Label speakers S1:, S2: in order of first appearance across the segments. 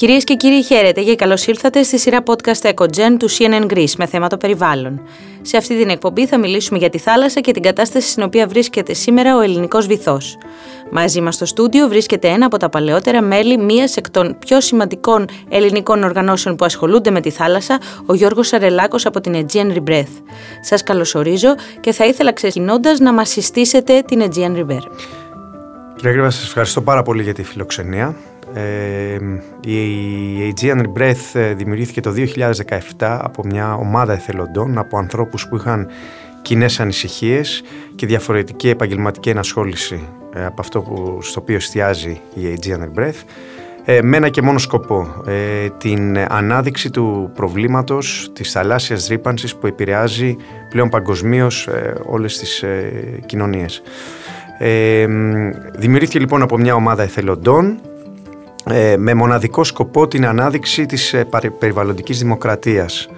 S1: Κυρίες και κύριοι, χαίρετε και καλώς ήρθατε στη σειρά podcast EcoGen του CNN Greece με θέμα το περιβάλλον. Σε αυτή την εκπομπή θα μιλήσουμε για τη θάλασσα και την κατάσταση στην οποία βρίσκεται σήμερα ο ελληνικός βυθός. Μαζί μας στο στούντιο βρίσκεται ένα από τα παλαιότερα μέλη μίας εκ των πιο σημαντικών ελληνικών οργανώσεων που ασχολούνται με τη θάλασσα, ο Γιώργος Αρελάκος από την Aegean Rebirth. Σας καλωσορίζω και θα ήθελα ξεκινώντας να μας συστήσετε την Aegean Rebirth.
S2: Κύριε Γρήβα, σας ευχαριστώ πάρα πολύ για τη φιλοξενία. Ε, η Aegean Breath ε, δημιουργήθηκε το 2017 από μια ομάδα εθελοντών, από ανθρώπους που είχαν κοινές ανησυχίες και διαφορετική επαγγελματική ενασχόληση ε, από αυτό που, στο οποίο εστιάζει η Aegean Breath με ένα και μόνο σκοπό, την ανάδειξη του προβλήματος της θαλάσσιας ρήπανσης που επηρεάζει πλέον παγκοσμίως όλες τις κοινωνίες. δημιουργήθηκε λοιπόν από μια ομάδα εθελοντών ε, με μοναδικό σκοπό την ανάδειξη της ε, περιβαλλοντικής δημοκρατίας.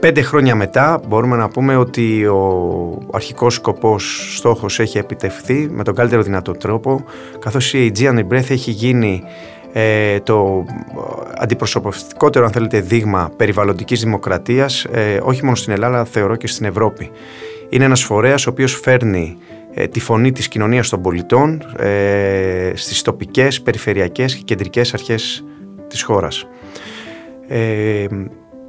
S2: Πέντε χρόνια μετά μπορούμε να πούμε ότι ο αρχικός σκοπός στόχος έχει επιτευχθεί με τον καλύτερο δυνατό τρόπο καθώς η Aegean Breath έχει γίνει ε, το αντιπροσωπευτικότερο αν θέλετε δείγμα περιβαλλοντικής δημοκρατίας όχι μόνο στην Ελλάδα αλλά θεωρώ και στην Ευρώπη. Είναι ένας φορέας ο οποίος φέρνει ε, τη φωνή της κοινωνίας των πολιτών ε, στις τοπικές, περιφερειακές και κεντρικές αρχές της χώρας. Ε,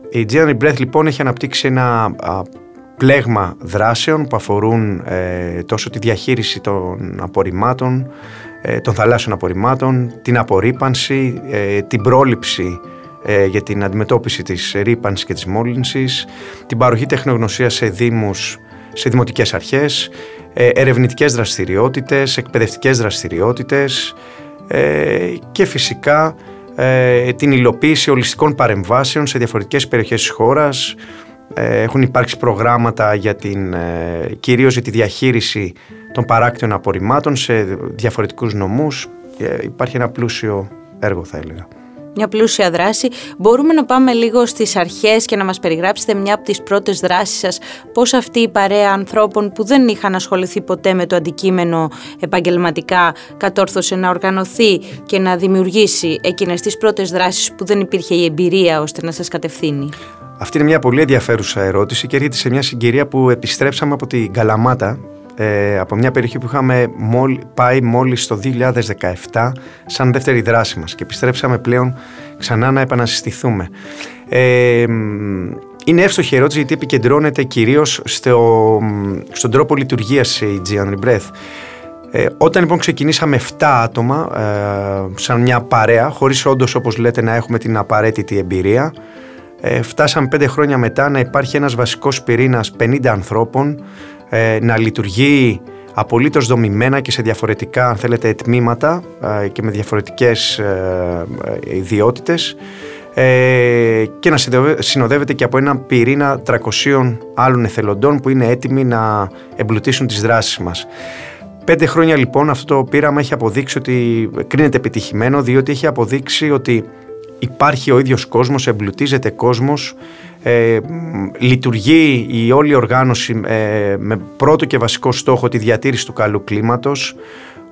S2: η General Breath λοιπόν έχει αναπτύξει ένα πλέγμα δράσεων που αφορούν ε, τόσο τη διαχείριση των απορριμμάτων, των θαλάσσιων απορριμμάτων, την απορρίπανση, την πρόληψη για την αντιμετώπιση της ρήπανσης και της μόλυνσης, την παροχή τεχνογνωσίας σε δήμους, σε δημοτικές αρχές, ε, ερευνητικές δραστηριότητες, εκπαιδευτικές δραστηριότητες ε, και φυσικά ε, την υλοποίηση ολιστικών παρεμβάσεων σε διαφορετικές περιοχές της χώρας. Έχουν υπάρξει προγράμματα για την, κυρίως για τη διαχείριση των παράκτιων απορριμμάτων σε διαφορετικούς νομούς. Υπάρχει ένα πλούσιο έργο θα έλεγα
S1: μια πλούσια δράση. Μπορούμε να πάμε λίγο στις αρχές και να μας περιγράψετε μια από τις πρώτες δράσεις σας, πώς αυτή η παρέα ανθρώπων που δεν είχαν ασχοληθεί ποτέ με το αντικείμενο επαγγελματικά κατόρθωσε να οργανωθεί και να δημιουργήσει εκείνες τις πρώτες δράσεις που δεν υπήρχε η εμπειρία ώστε να σας κατευθύνει;
S2: Αυτή είναι μια πολύ ενδιαφέρουσα ερώτηση και έρχεται σε μια συγκυρία που επιστρέψαμε από την Καλαμάτα ε, από μια περιοχή που είχαμε πάει μόλις το 2017 σαν δεύτερη δράση μας και επιστρέψαμε πλέον ξανά να επανασυστηθούμε. Ε, είναι εύστοχη ερώτηση γιατί επικεντρώνεται κυρίως στο, στον τρόπο λειτουργίας η Gian Breath. Ε, όταν λοιπόν ξεκινήσαμε 7 άτομα ε, σαν μια παρέα, χωρίς όντως όπως λέτε να έχουμε την απαραίτητη εμπειρία, ε, φτάσαμε 5 χρόνια μετά να υπάρχει ένας βασικός πυρήνας 50 ανθρώπων ε, να λειτουργεί απολύτως δομημένα και σε διαφορετικά αν θέλετε τμήματα ε, και με διαφορετικές ε, ιδιότητες και να συνοδεύεται και από ένα πυρήνα 300 άλλων εθελοντών που είναι έτοιμοι να εμπλουτίσουν τις δράσεις μας. Πέντε χρόνια λοιπόν αυτό το πείραμα έχει αποδείξει ότι κρίνεται επιτυχημένο διότι έχει αποδείξει ότι υπάρχει ο ίδιος κόσμος, εμπλουτίζεται κόσμος ε, λειτουργεί η όλη οργάνωση ε, με πρώτο και βασικό στόχο τη διατήρηση του καλού κλίματος.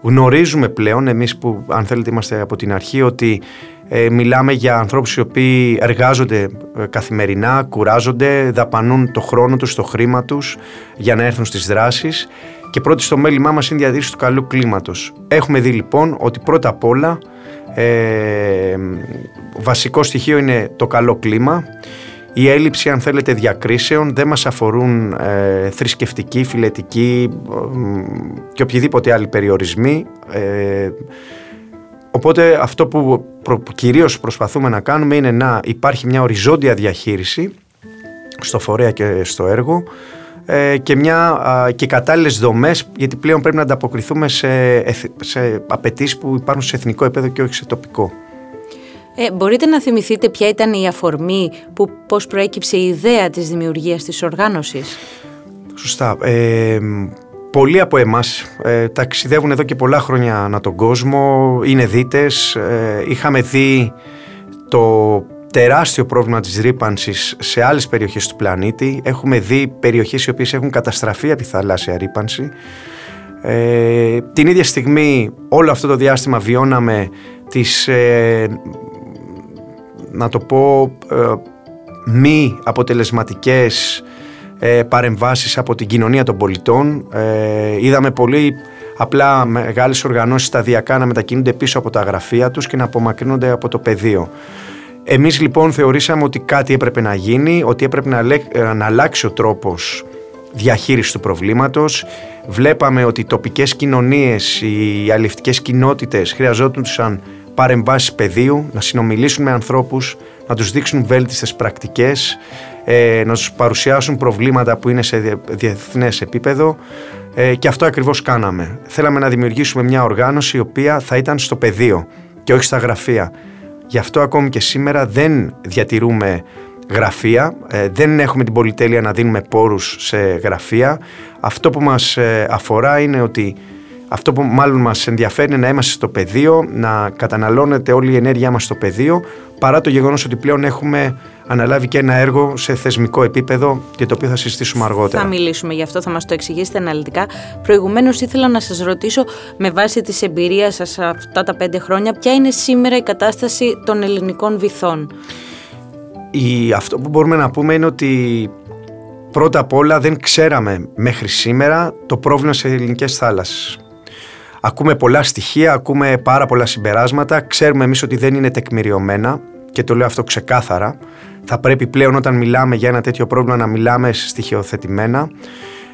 S2: Γνωρίζουμε πλέον, εμείς που αν θέλετε είμαστε από την αρχή, ότι ε, μιλάμε για ανθρώπους οι οποίοι εργάζονται ε, καθημερινά, κουράζονται, δαπανούν το χρόνο τους, το χρήμα τους για να έρθουν στις δράσεις και πρώτη στο μέλημά μας είναι η διατήρηση του καλού κλίματος. Έχουμε δει λοιπόν ότι πρώτα απ' όλα ε, βασικό στοιχείο είναι το καλό κλίμα η έλλειψη αν θέλετε διακρίσεων δεν μας αφορούν ε, θρησκευτικοί, φιλετικοί και οποιοδήποτε άλλοι περιορισμοί. Ε, οπότε αυτό που προ, κυρίως προσπαθούμε να κάνουμε είναι να υπάρχει μια οριζόντια διαχείριση στο φορέα και στο έργο ε, και, μια, και κατάλληλες δομές γιατί πλέον πρέπει να ανταποκριθούμε σε, σε απαιτήσεις που υπάρχουν σε εθνικό επίπεδο και όχι σε τοπικό.
S1: Ε, μπορείτε να θυμηθείτε ποια ήταν η αφορμή που πώς προέκυψε η ιδέα της δημιουργίας της οργάνωσης;
S2: Σωστά. Ε, πολλοί από εμάς ε, ταξιδεύουν εδώ και πολλά χρόνια ανά τον κόσμο, είναι δίτες. Ε, είχαμε δει το τεράστιο πρόβλημα της ρήπανσης σε άλλες περιοχές του πλανήτη. Έχουμε δει περιοχές οι οποίες έχουν καταστραφεί από τη θαλάσσια ρήπανση. Ε, την ίδια στιγμή όλο αυτό το διάστημα βιώναμε τις ε, να το πω, ε, μη αποτελεσματικές ε, παρεμβάσεις από την κοινωνία των πολιτών. Ε, είδαμε πολύ απλά μεγάλες οργανώσεις σταδιακά να μετακινούνται πίσω από τα γραφεία τους και να απομακρύνονται από το πεδίο. Εμείς λοιπόν θεωρήσαμε ότι κάτι έπρεπε να γίνει, ότι έπρεπε να, να αλλάξει ο τρόπος διαχείρισης του προβλήματος. Βλέπαμε ότι οι τοπικές κοινωνίες, οι αληφτικές κοινότητες χρειαζόντουσαν παρεμβάσεις πεδίου, να συνομιλήσουν με ανθρώπους, να τους δείξουν βέλτιστες πρακτικές, ε, να τους παρουσιάσουν προβλήματα που είναι σε διεθνές επίπεδο ε, και αυτό ακριβώς κάναμε. Θέλαμε να δημιουργήσουμε μια οργάνωση η οποία θα ήταν στο πεδίο και όχι στα γραφεία. Γι' αυτό ακόμη και σήμερα δεν διατηρούμε γραφεία, ε, δεν έχουμε την πολυτέλεια να δίνουμε πόρους σε γραφεία. Αυτό που μας ε, αφορά είναι ότι αυτό που μάλλον μας ενδιαφέρει είναι να είμαστε στο πεδίο, να καταναλώνεται όλη η ενέργειά μας στο πεδίο, παρά το γεγονός ότι πλέον έχουμε αναλάβει και ένα έργο σε θεσμικό επίπεδο και το οποίο θα συζητήσουμε αργότερα.
S1: Θα μιλήσουμε γι' αυτό, θα μας το εξηγήσετε αναλυτικά. Προηγουμένως ήθελα να σας ρωτήσω με βάση της εμπειρίας σας αυτά τα πέντε χρόνια, ποια είναι σήμερα η κατάσταση των ελληνικών βυθών;
S2: Η, αυτό που μπορούμε να πούμε είναι ότι πρώτα απ' όλα δεν ξέραμε μέχρι σήμερα το πρόβλημα σε ελληνικές θάλασσες. Ακούμε πολλά στοιχεία, ακούμε πάρα πολλά συμπεράσματα, ξέρουμε εμείς ότι δεν είναι τεκμηριωμένα και το λέω αυτό ξεκάθαρα. Θα πρέπει πλέον όταν μιλάμε για ένα τέτοιο πρόβλημα να μιλάμε στοιχειοθετημένα.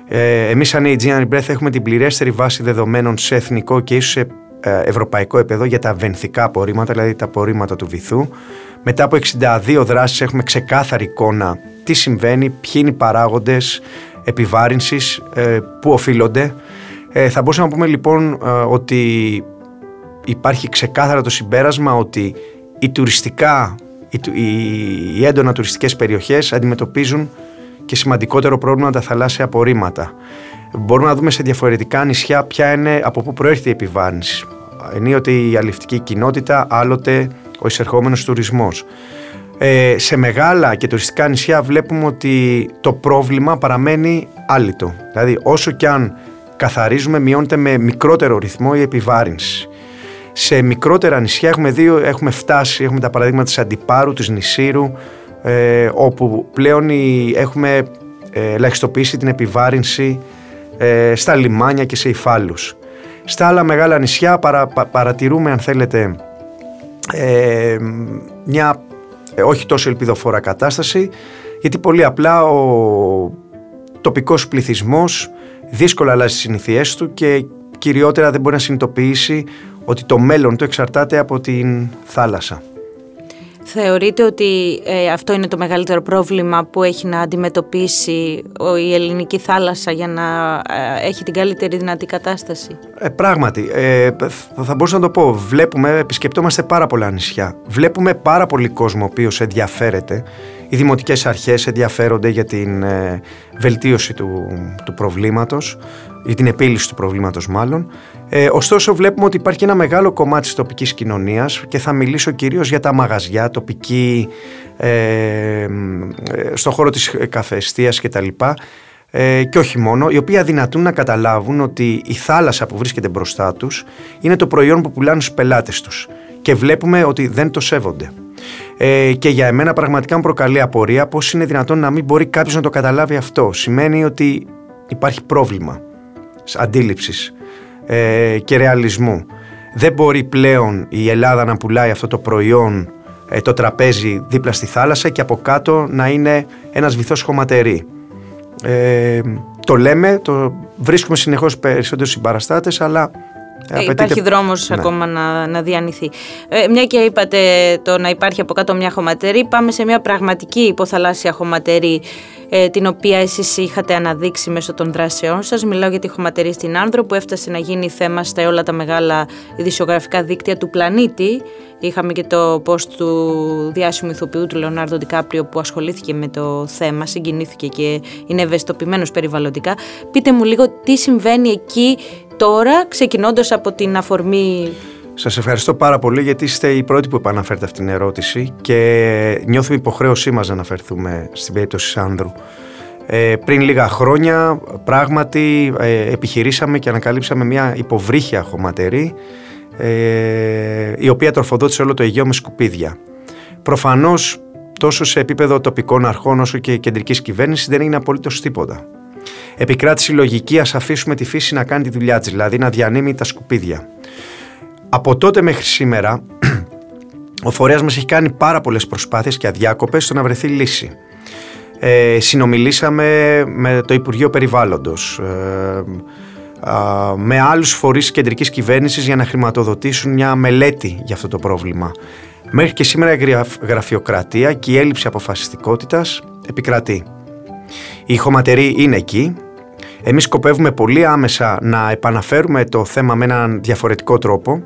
S2: Ε, εμείς σαν Aegean Breath έχουμε την πληρέστερη βάση δεδομένων σε εθνικό και ίσως σε ε, ευρωπαϊκό επίπεδο για τα βενθικά απορρίμματα, δηλαδή τα απορρίμματα του βυθού. Μετά από 62 δράσεις έχουμε ξεκάθαρη εικόνα τι συμβαίνει, ποιοι είναι οι παράγοντες επιβάρυνσης, ε, πού οφείλονται. Ε, θα μπορούσαμε να πούμε λοιπόν ε, ότι υπάρχει ξεκάθαρα το συμπέρασμα ότι οι τουριστικά, οι, οι, έντονα τουριστικές περιοχές αντιμετωπίζουν και σημαντικότερο πρόβλημα τα θαλάσσια απορρίμματα. Μπορούμε να δούμε σε διαφορετικά νησιά ποια είναι, από πού προέρχεται η επιβάρυνση. Ενίοτε η αληφτική κοινότητα, άλλοτε ο εισερχόμενος τουρισμός. Ε, σε μεγάλα και τουριστικά νησιά βλέπουμε ότι το πρόβλημα παραμένει άλυτο. Δηλαδή όσο και αν καθαρίζουμε μειώνεται με μικρότερο ρυθμό η επιβάρυνση. Σε μικρότερα νησιά έχουμε, δύο, έχουμε φτάσει, έχουμε τα παραδείγματα της Αντιπάρου, της Νησίρου, ε, όπου πλέον έχουμε ε, ελαχιστοποιήσει την επιβάρυνση ε, στα λιμάνια και σε υφάλους. Στα άλλα μεγάλα νησιά παρα, παρατηρούμε αν θέλετε ε, μια ε, όχι τόσο ελπιδοφόρα κατάσταση γιατί πολύ απλά ο τοπικός πληθυσμός δύσκολα αλλάζει τις συνήθειές του και κυριότερα δεν μπορεί να συνειδητοποιήσει ότι το μέλλον του εξαρτάται από την θάλασσα.
S1: Θεωρείτε ότι ε, αυτό είναι το μεγαλύτερο πρόβλημα που έχει να αντιμετωπίσει η ελληνική θάλασσα για να ε, έχει την καλύτερη δυνατή κατάσταση;
S2: Ε, πράγματι, ε, θα μπορούσα να το πω. Βλέπουμε, επισκεπτόμαστε πάρα πολλά νησιά. Βλέπουμε πάρα πολύ κόσμο ο οποίος ενδιαφέρεται. Οι δημοτικές αρχές ενδιαφέρονται για την βελτίωση του, του προβλήματος ή την επίλυση του προβλήματος μάλλον. Ε, ωστόσο βλέπουμε ότι υπάρχει ένα μεγάλο κομμάτι της τοπικής κοινωνίας και θα μιλήσω κυρίως για τα μαγαζιά, τοπική, ε, ε στο χώρο της καφεστίας και τα λοιπά ε, και όχι μόνο, οι οποίοι αδυνατούν να καταλάβουν ότι η θάλασσα που βρίσκεται μπροστά τους είναι το προϊόν που πουλάνε στους πελάτες τους και βλέπουμε ότι δεν το σέβονται. Ε, και για εμένα πραγματικά μου προκαλεί απορία πώς είναι δυνατόν να μην μπορεί κάποιος να το καταλάβει αυτό. Σημαίνει ότι υπάρχει πρόβλημα αντίληψης ε, και ρεαλισμού. Δεν μπορεί πλέον η Ελλάδα να πουλάει αυτό το προϊόν, ε, το τραπέζι δίπλα στη θάλασσα και από κάτω να είναι ένας βυθός χωματερή. Ε, το λέμε, το βρίσκουμε συνεχώς περισσότερους συμπαραστάτες, αλλά
S1: ε, υπάρχει δρόμος ναι. ακόμα να, να διανυθεί. Ε, μια και είπατε το να υπάρχει από κάτω μια χωματερή, πάμε σε μια πραγματική υποθαλάσσια χωματερή ε, την οποία εσείς είχατε αναδείξει μέσω των δράσεών σας. Μιλάω για τη χωματερή στην Άνδρο που έφτασε να γίνει θέμα στα όλα τα μεγάλα ειδησιογραφικά δίκτυα του πλανήτη. Είχαμε και το post του διάσημου ηθοποιού του Λεωνάρδο Ντικάπριο που ασχολήθηκε με το θέμα, συγκινήθηκε και είναι ευαισθητοποιημένος περιβαλλοντικά. Πείτε μου λίγο τι συμβαίνει εκεί τώρα, ξεκινώντας από την αφορμή
S2: Σας ευχαριστώ πάρα πολύ γιατί είστε οι πρώτοι που επαναφέρετε αυτήν την ερώτηση και νιώθουμε υποχρέωσή μας να αναφερθούμε στην περίπτωση Σάνδρου. Ε, πριν λίγα χρόνια πράγματι ε, επιχειρήσαμε και ανακαλύψαμε μια υποβρύχια χωματερή ε, η οποία τροφοδότησε όλο το Αιγαίο με σκουπίδια. Προφανώς τόσο σε επίπεδο τοπικών αρχών όσο και κεντρικής κυβέρνησης δεν έγινε απολύτως τίποτα. Επικράτησε η λογική ας αφήσουμε τη φύση να κάνει τη δουλειά της, δηλαδή να διανύμει τα σκουπίδια. Από τότε μέχρι σήμερα ο φορέας μας έχει κάνει πάρα πολλές προσπάθειες και αδιάκοπες στο να βρεθεί λύση. Ε, συνομιλήσαμε με το Υπουργείο Περιβάλλοντος, ε, με άλλους φορείς κεντρικής κυβέρνησης για να χρηματοδοτήσουν μια μελέτη για αυτό το πρόβλημα. Μέχρι και σήμερα η γραφειοκρατία και η έλλειψη αποφασιστικότητας επικρατεί. Η ηχοματερή είναι εκεί. Εμείς σκοπεύουμε πολύ άμεσα να επαναφέρουμε το θέμα με έναν διαφορετικό τρόπο.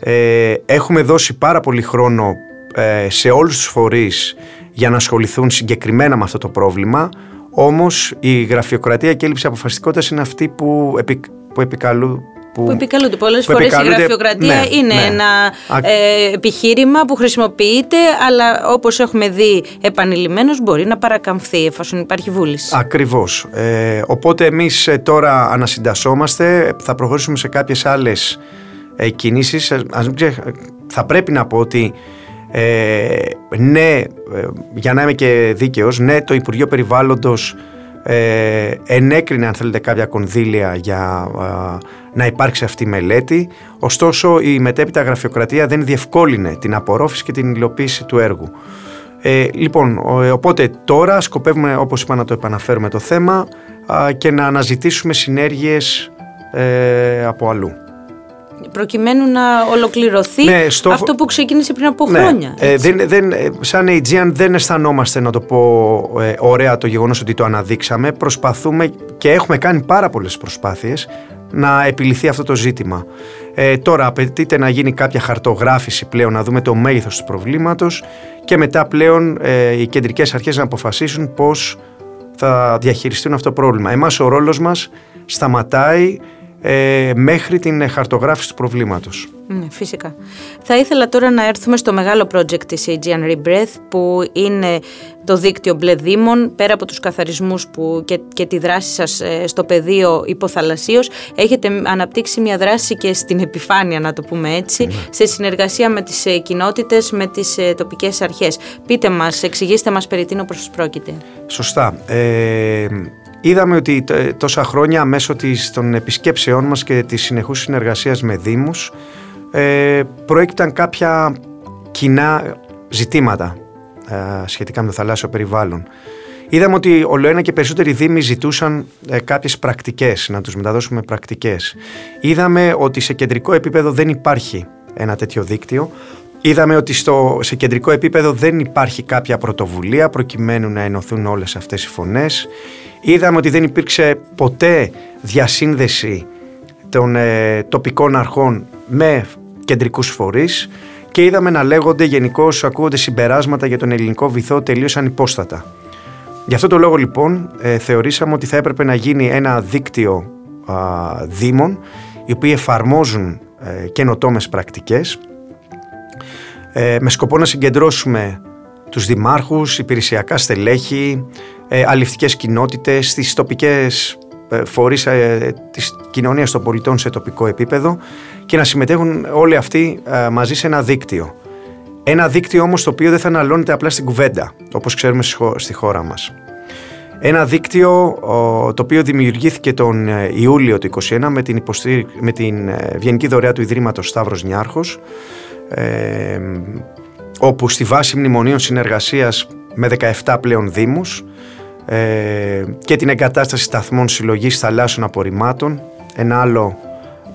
S2: Ε, έχουμε δώσει πάρα πολύ χρόνο ε, σε όλους τους φορείς για να ασχοληθούν συγκεκριμένα με αυτό το πρόβλημα. Όμως η γραφειοκρατία και η έλλειψη αποφασιστικότητας είναι αυτή που, επι, που επικαλούν
S1: που, που επικαλούνται πολλές φορές η γραφειοκρατία ναι, είναι ναι. ένα ε, επιχείρημα που χρησιμοποιείται αλλά όπως έχουμε δει επανειλημμένως μπορεί να παρακαμφθεί εφόσον υπάρχει βούληση.
S2: Ακριβώς. Ε, οπότε εμείς ε, τώρα ανασυντασσόμαστε, θα προχωρήσουμε σε κάποιες άλλες ε, κινήσεις. θα πρέπει να πω ότι ε, ναι, ε, για να είμαι και δίκαιος, ναι το Υπουργείο Περιβάλλοντος ε, ενέκρινε αν θέλετε κάποια κονδύλια για να υπάρξει αυτή η μελέτη ωστόσο η μετέπειτα γραφειοκρατία δεν διευκόλυνε την απορρόφηση και την υλοποίηση του έργου. Ε, λοιπόν, οπότε τώρα σκοπεύουμε όπως είπα να το επαναφέρουμε το θέμα και να αναζητήσουμε συνέργειες ε, από αλλού
S1: προκειμένου να ολοκληρωθεί ναι, αυτό που ξεκίνησε πριν από ναι, χρόνια.
S2: Ε, δεν, δεν, σαν Aegean δεν αισθανόμαστε να το πω ε, ωραία το γεγονός ότι το αναδείξαμε. Προσπαθούμε και έχουμε κάνει πάρα πολλές προσπάθειες να επιληθεί αυτό το ζήτημα. Ε, τώρα απαιτείται να γίνει κάποια χαρτογράφηση πλέον, να δούμε το μέγεθος του προβλήματος και μετά πλέον ε, οι κεντρικές αρχές να αποφασίσουν πώς θα διαχειριστούν αυτό το πρόβλημα. Εμάς ο ρόλος μας σταματάει ε, μέχρι την χαρτογράφηση του προβλήματος.
S1: Ναι, φυσικά. Θα ήθελα τώρα να έρθουμε στο μεγάλο project της Aegean Rebreath που είναι το δίκτυο μπλε δήμων πέρα από τους καθαρισμούς που και, και τη δράση σας ε, στο πεδίο υποθαλασσίως έχετε αναπτύξει μια δράση και στην επιφάνεια να το πούμε έτσι ναι. σε συνεργασία με τις ε, κοινότητες, με τις ε, τοπικές αρχές. Πείτε μας, εξηγήστε μας περί τίνο προς πρόκειται.
S2: Σωστά. Ε, Είδαμε ότι τόσα χρόνια μέσω της, των επισκέψεών μας και της συνεχούς συνεργασίας με Δήμους ε, προέκυπταν κάποια κοινά ζητήματα ε, σχετικά με το θαλάσσιο περιβάλλον. Είδαμε ότι ολοένα και περισσότεροι Δήμοι ζητούσαν ε, κάποιες πρακτικές, να τους μεταδώσουμε πρακτικές. Είδαμε ότι σε κεντρικό επίπεδο δεν υπάρχει ένα τέτοιο δίκτυο. Είδαμε ότι στο, σε κεντρικό επίπεδο δεν υπάρχει κάποια πρωτοβουλία προκειμένου να ενωθούν όλες αυτές οι φωνές. Είδαμε ότι δεν υπήρξε ποτέ διασύνδεση των ε, τοπικών αρχών με κεντρικούς φορείς και είδαμε να λέγονται γενικώς ακούγονται συμπεράσματα για τον ελληνικό βυθό τελείως ανυπόστατα. Γι' αυτό το λόγο λοιπόν ε, θεωρήσαμε ότι θα έπρεπε να γίνει ένα δίκτυο α, δήμων οι οποίοι εφαρμόζουν ε, καινοτόμες πρακτικές ε, με σκοπό να συγκεντρώσουμε τους δημάρχους, υπηρεσιακά στελέχη, ε, αληφτικές κοινότητες, τις τοπικές ε, φορείς ε, της κοινωνίας των πολιτών σε τοπικό επίπεδο και να συμμετέχουν όλοι αυτοί ε, μαζί σε ένα δίκτυο. Ένα δίκτυο όμως το οποίο δεν θα αναλώνεται απλά στην κουβέντα, όπως ξέρουμε στη χώρα μας. Ένα δίκτυο το οποίο δημιουργήθηκε τον Ιούλιο του 2021 με την, με την Βιενική Δωρεά του Ιδρύματος Σταύρος Νιάρχος όπου στη βάση μνημονίων συνεργασίας με 17 πλέον δήμους ε, και την εγκατάσταση σταθμών συλλογής θαλάσσιων απορριμμάτων, ένα άλλο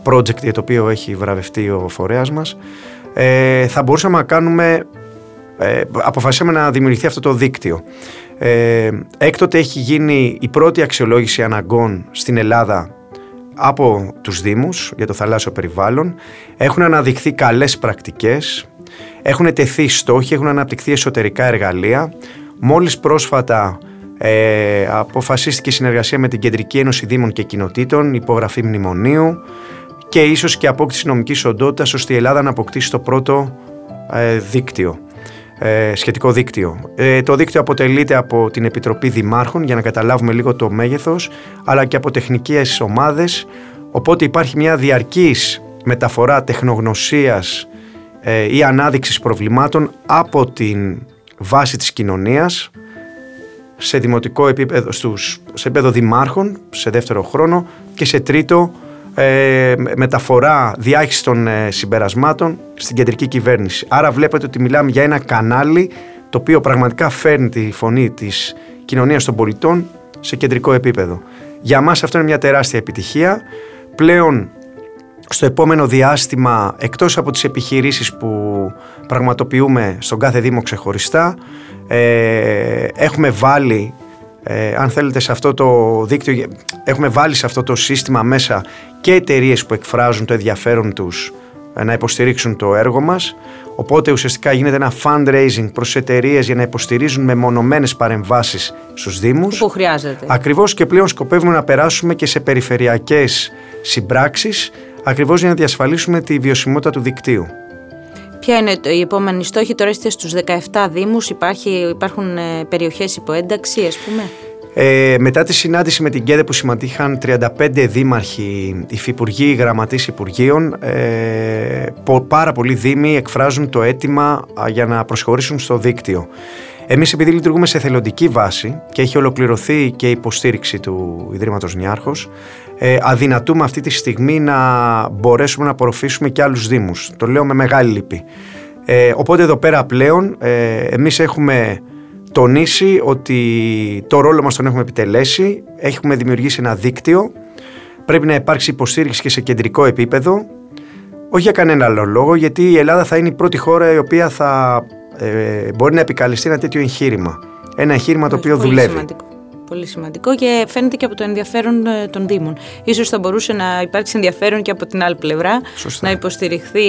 S2: project για το οποίο έχει βραβευτεί ο φορέας μας, ε, θα μπορούσαμε να κάνουμε, ε, αποφασίσαμε να δημιουργηθεί αυτό το δίκτυο. Ε, έκτοτε έχει γίνει η πρώτη αξιολόγηση αναγκών στην Ελλάδα από τους Δήμους για το θαλάσσιο περιβάλλον. Έχουν αναδειχθεί καλές πρακτικές, έχουν τεθεί στόχοι, έχουν αναπτυχθεί εσωτερικά εργαλεία. Μόλις πρόσφατα ε, αποφασίστηκε η συνεργασία με την Κεντρική Ένωση Δήμων και Κοινοτήτων, υπογραφή μνημονίου και ίσως και απόκτηση νομικής οντότητας ώστε η Ελλάδα να αποκτήσει το πρώτο ε, δίκτυο, ε, σχετικό δίκτυο. Ε, το δίκτυο αποτελείται από την Επιτροπή Δημάρχων για να καταλάβουμε λίγο το μέγεθος αλλά και από τεχνικές ομάδες οπότε υπάρχει μια διαρκής μεταφορά τεχνογνωσίας ε, ή ανάδειξης προβλημάτων από την βάση της κοινωνίας σε δημοτικό επίπεδο, στους, σε επίπεδο δημάρχων, σε δεύτερο χρόνο και σε τρίτο ε, μεταφορά διάχυση των ε, συμπερασμάτων στην κεντρική κυβέρνηση. Άρα βλέπετε ότι μιλάμε για ένα κανάλι το οποίο πραγματικά φέρνει τη φωνή της κοινωνίας των πολιτών σε κεντρικό επίπεδο. Για μας αυτό είναι μια τεράστια επιτυχία. Πλέον στο επόμενο διάστημα, εκτός από τις επιχειρήσεις που πραγματοποιούμε στον κάθε Δήμο ξεχωριστά, ε, έχουμε βάλει, ε, αν θέλετε σε αυτό το δίκτυο, έχουμε βάλει σε αυτό το σύστημα μέσα και εταιρείες που εκφράζουν το ενδιαφέρον τους ε, να υποστηρίξουν το έργο μας. Οπότε ουσιαστικά γίνεται ένα fundraising προς εταιρείες για να υποστηρίζουν με μονομένες παρεμβάσεις στους Δήμους.
S1: Που χρειάζεται.
S2: Ακριβώς και πλέον σκοπεύουμε να περάσουμε και σε περιφερειακές συμπράξεις ακριβώς για να διασφαλίσουμε τη βιωσιμότητα του δικτύου.
S1: Ποια είναι η επόμενη στόχη, τώρα είστε στους 17 Δήμους, υπάρχει, υπάρχουν ε, περιοχές ένταξη, ας πούμε;
S2: Ε, μετά τη συνάντηση με την ΚΕΔΕ που συμμετείχαν 35 δήμαρχοι, υφυπουργοί, γραμματείς υπουργείων, ε, πάρα πολλοί δήμοι εκφράζουν το αίτημα για να προσχωρήσουν στο δίκτυο. Εμείς επειδή λειτουργούμε σε θελοντική βάση και έχει ολοκληρωθεί και η υποστήριξη του Ιδρύματος Νιάρχος, ε, αδυνατούμε αυτή τη στιγμή να μπορέσουμε να απορροφήσουμε και άλλους δήμους. Το λέω με μεγάλη λύπη. Ε, οπότε εδώ πέρα πλέον ε, εμείς έχουμε τονίσει ότι το ρόλο μας τον έχουμε επιτελέσει, έχουμε δημιουργήσει ένα δίκτυο, πρέπει να υπάρξει υποστήριξη και σε κεντρικό επίπεδο, όχι για κανένα άλλο λόγο, γιατί η Ελλάδα θα είναι η πρώτη χώρα η οποία θα ε, μπορεί να επικαλεστεί ένα τέτοιο εγχείρημα. Ένα εγχείρημα το οποίο δουλεύει.
S1: Σημαντικό πολύ σημαντικό και φαίνεται και από το ενδιαφέρον ε, των Δήμων. Ίσως θα μπορούσε να υπάρξει ενδιαφέρον και από την άλλη πλευρά, να υποστηριχθεί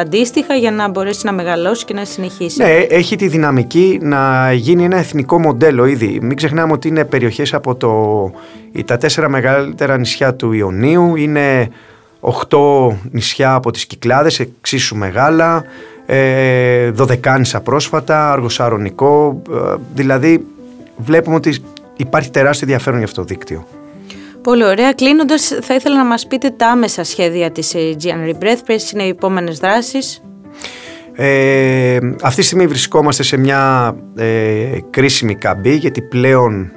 S1: αντίστοιχα για να μπορέσει να μεγαλώσει και να συνεχίσει.
S2: Ναι, έχει τη δυναμική να γίνει ένα εθνικό μοντέλο ήδη. Μην ξεχνάμε ότι είναι περιοχές από το, τα τέσσερα μεγαλύτερα νησιά του Ιωνίου, είναι οχτώ νησιά από τις Κυκλάδες, εξίσου μεγάλα, ε, Δωδεκάνησα πρόσφατα, Αργοσαρονικό, ε, δηλαδή βλέπουμε ότι υπάρχει τεράστιο ενδιαφέρον για αυτό το δίκτυο.
S1: Πολύ ωραία. Κλείνοντας, θα ήθελα να μας πείτε τα άμεσα σχέδια της January Breath. Ποιες είναι οι επόμενες δράσεις.
S2: Ε, αυτή τη στιγμή βρισκόμαστε σε μια ε, κρίσιμη καμπή γιατί πλέον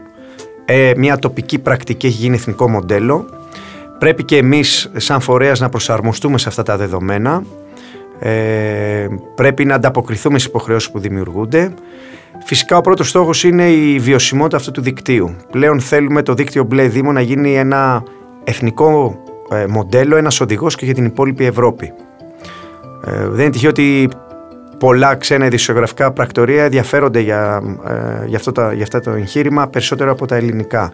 S2: ε, μια τοπική πρακτική έχει γίνει εθνικό μοντέλο. Πρέπει και εμείς σαν φορέας να προσαρμοστούμε σε αυτά τα δεδομένα. Ε, πρέπει να ανταποκριθούμε στις υποχρεώσεις που δημιουργούνται. Φυσικά ο πρώτος στόχος είναι η βιωσιμότητα αυτού του δικτύου. Πλέον θέλουμε το δίκτυο Μπλε Δήμο να γίνει ένα εθνικό ε, μοντέλο, ένας οδηγός και για την υπόλοιπη Ευρώπη. Ε, δεν είναι τυχαίο ότι πολλά ξένα ειδησιογραφικά πρακτορία ενδιαφέρονται για, ε, για, αυτό τα, για αυτό το εγχείρημα περισσότερο από τα ελληνικά.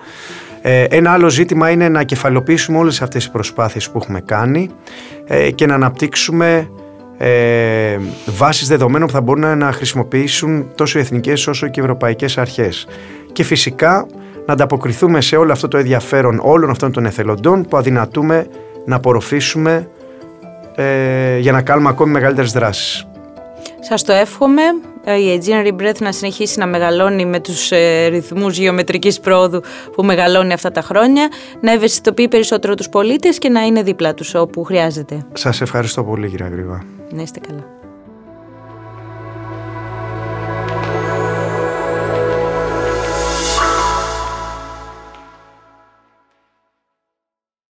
S2: Ε, ένα άλλο ζήτημα είναι να κεφαλοποιήσουμε όλες αυτές τις προσπάθειες που έχουμε κάνει ε, και να αναπτύξουμε ε, βάσεις δεδομένων που θα μπορούν να χρησιμοποιήσουν τόσο οι εθνικές όσο και οι ευρωπαϊκές αρχές. Και φυσικά να ανταποκριθούμε σε όλο αυτό το ενδιαφέρον όλων αυτών των εθελοντών που αδυνατούμε να απορροφήσουμε ε, για να κάνουμε ακόμη μεγαλύτερες δράσεις.
S1: Σας το εύχομαι. Ε, η Aegean Rebreath να συνεχίσει να μεγαλώνει με τους ε, ρυθμούς γεωμετρικής πρόοδου που μεγαλώνει αυτά τα χρόνια, να ευαισθητοποιεί περισσότερο τους πολίτες και να είναι δίπλα τους όπου χρειάζεται.
S2: Σας ευχαριστώ πολύ κύριε Αγρίβα.
S1: Να είστε καλά.